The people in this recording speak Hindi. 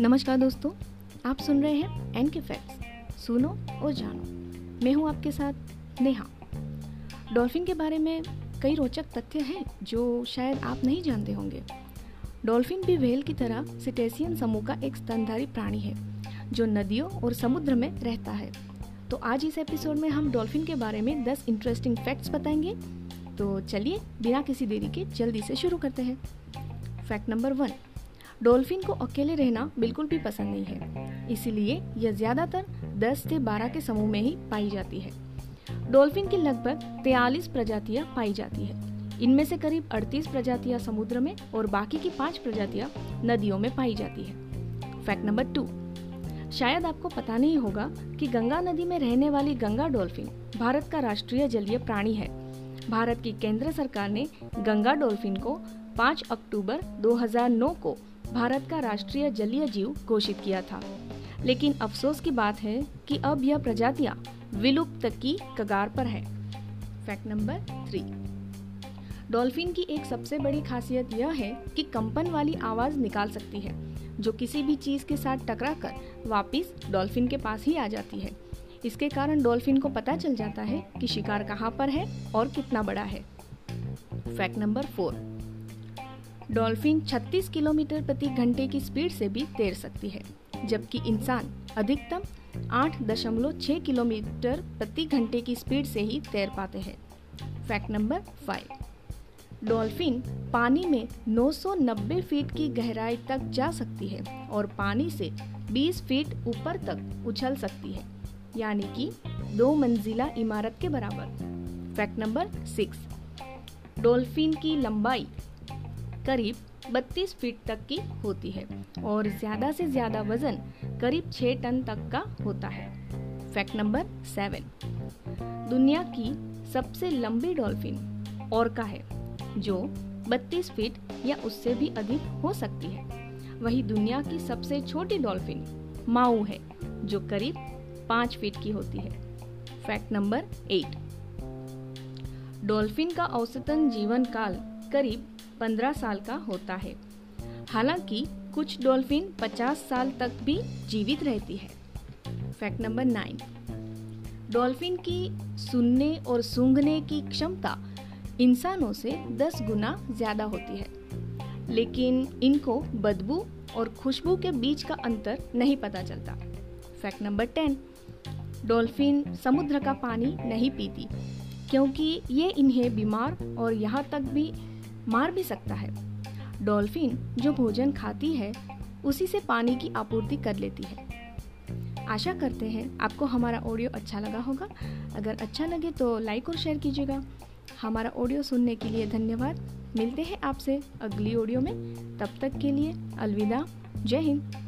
नमस्कार दोस्तों, आप सुन रहे हैं एन के फैक्ट्स सुनो और जानो। मैं हूँ आपके साथ नेहा। डॉल्फिन के बारे में कई रोचक तथ्य हैं जो शायद आप नहीं जानते होंगे। डॉल्फिन भी व्हेल की तरह सिटेसियन समूह का एक स्तनधारी प्राणी है, जो नदियों और समुद्र में रहता है। तो आज इस एपिसोड में हम डॉल्फिन के बारे में 10 इंटरेस्टिंग फैक्ट्स बताएँगे तो चलिए बिना किसी देरी के जल्दी से शुरू करते हैं। फैक्ट नंबर वन डॉल्फिन को अकेले रहना बिल्कुल भी पसंद नहीं है। इसीलिए यह ज़्यादातर 10 से 12 के समूह में ही पाई जाती है। डॉल्फिन की लगभग 43 प्रजातियाँ पाई जाती है। इनमें से करीब 38 प्रजातियाँ समुद्र में और बाकी की पाँच प्रजातियाँ नदियों में पाई जाती है। फैक्ट नंबर टू शायद आपको पता नहीं होगा कि गंगा नदी में रहने वाली गंगा डॉल्फिन भारत का राष्ट्रीय जलीय प्राणी है। भारत की केंद्र सरकार ने गंगा डॉल्फिन को 5 अक्टूबर 2009 को भारत का राष्ट्रीय जलीय जीव घोषित किया था। लेकिन अफसोस की बात है कि अब यह प्रजातियाँ विलुप्त की कगार पर है। Fact number three. डॉल्फिन की एक सबसे बड़ी खासियत यह है कि कंपन वाली आवाज़ निकाल सकती है, जो किसी भी चीज़ के साथ टकरा कर वापिस डॉल्फिन के पास ही आ जाती है। इसके कारण डॉल्फिन को पता चल जाता है कि शिकार कहाँ पर है और कितना बड़ा है। Fact number four. Dolphin 36 kilometre प्रति घंटे की स्पीड से भी तैर सकती है, जबकि इंसान अधिकतम 8.6 किलोमीटर प्रति घंटे की स्पीड से ही तैर पाते हैं। Fact number five. डॉल्फिन पानी में 990 फीट की गहराई तक जा सकती है और पानी से 20 फीट ऊपर तक उछल सकती है। यानी कि दो मंजिला इमारत के बराबर। फैक्ट नंबर सिक्स डॉल्फिन की लंबाई करीब 32 फीट तक की होती है और ज़्यादा से ज़्यादा वज़न करीब 6 टन तक का होता है। फैक्ट नंबर सेवन दुनिया की सबसे लंबी डॉल्फिन ऑर्का है, जो 32 फीट या उससे भी अधिक हो सकती है। वही दुनिया की सबसे छोटी डॉल्फिन माऊ है, जो करीब पाँच फीट की होती है। फैक्ट नंबर एट डॉल्फिन का औसतन जीवन काल करीब 15 साल का होता है। हालाँकि कुछ डॉल्फिन 50 साल तक भी जीवित रहती है। फैक्ट नंबर नाइन डॉल्फिन की सुनने और सूंघने की क्षमता इंसानों से 10 गुना ज़्यादा होती है। लेकिन इनको बदबू और खुशबू के बीच का अंतर नहीं पता चलता। फैक्ट नंबर टेन डॉल्फिन समुद्र का पानी नहीं पीती, क्योंकि ये इन्हें बीमार और यहाँ तक भी मार भी सकता है। डॉल्फिन जो भोजन खाती है, उसी से पानी की आपूर्ति कर लेती है। आशा करते हैं आपको हमारा ऑडियो अच्छा लगा होगा। अगर अच्छा लगे तो लाइक और शेयर कीजिएगा। हमारा ऑडियो सुनने के लिए धन्यवाद। मिलते हैं आपसे अगली ऑडियो में। तब तक के लिए अलविदा। जय हिंद।